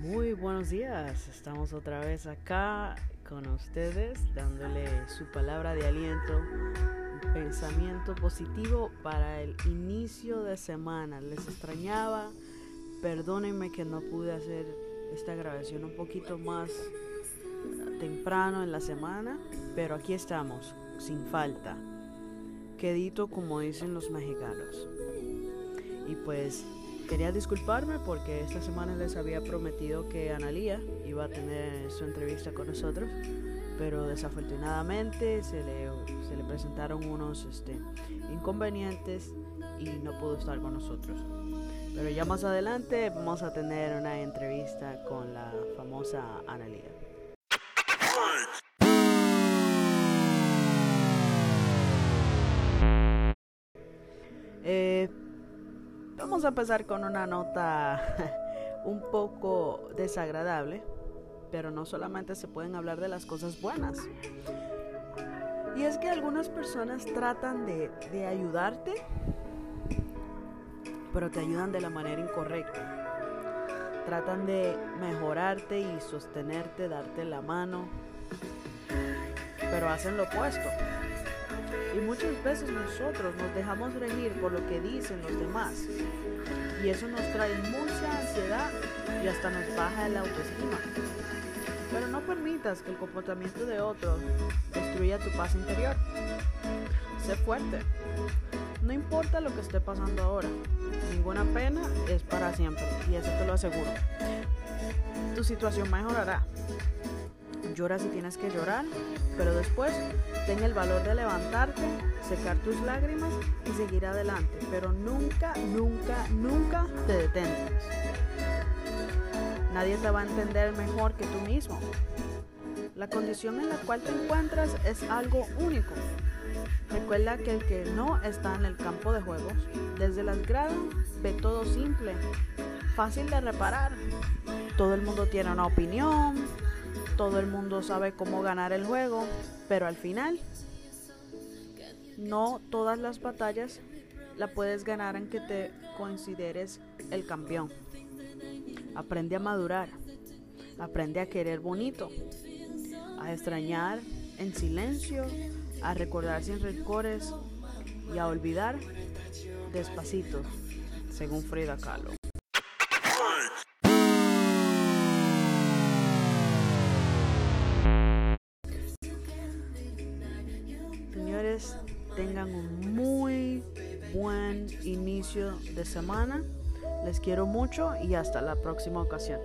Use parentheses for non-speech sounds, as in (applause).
Muy buenos días, estamos otra vez acá con ustedes dándole su palabra de aliento, un pensamiento positivo para el inicio de semana. Les extrañaba, perdónenme que no pude hacer esta grabación un poquito más temprano en la semana, pero aquí estamos, sin falta. Quedito como dicen los mexicanos. Y pues quería disculparme porque esta semana les había prometido que Analía iba a tener su entrevista con nosotros, pero desafortunadamente se le, se le presentaron unos este, inconvenientes y no pudo estar con nosotros. Pero ya más adelante vamos a tener una entrevista con la famosa Analía. Vamos a empezar con una nota (laughs) un poco desagradable, pero no solamente se pueden hablar de las cosas buenas. Y es que algunas personas tratan de, de ayudarte, pero te ayudan de la manera incorrecta. Tratan de mejorarte y sostenerte, darte la mano, pero hacen lo opuesto. Y muchas veces nosotros nos dejamos regir por lo que dicen los demás. Y eso nos trae mucha ansiedad y hasta nos baja la autoestima. Pero no permitas que el comportamiento de otros destruya tu paz interior. Sé fuerte. No importa lo que esté pasando ahora. Ninguna pena es para siempre. Y eso te lo aseguro. Tu situación mejorará. Llora si tienes que llorar, pero después ten el valor de levantarte, secar tus lágrimas y seguir adelante. Pero nunca, nunca, nunca te detengas. Nadie te va a entender mejor que tú mismo. La condición en la cual te encuentras es algo único. Recuerda que el que no está en el campo de juegos, desde las gradas ve todo simple, fácil de reparar. Todo el mundo tiene una opinión, todo el mundo sabe cómo ganar el juego, pero al final no todas las batallas la puedes ganar en que te consideres el campeón. Aprende a madurar, aprende a querer bonito, a extrañar en silencio, a recordar sin rencores y a olvidar despacito, según Frida Kahlo. Señores, tengan un muy buen inicio de semana. Les quiero mucho y hasta la próxima ocasión.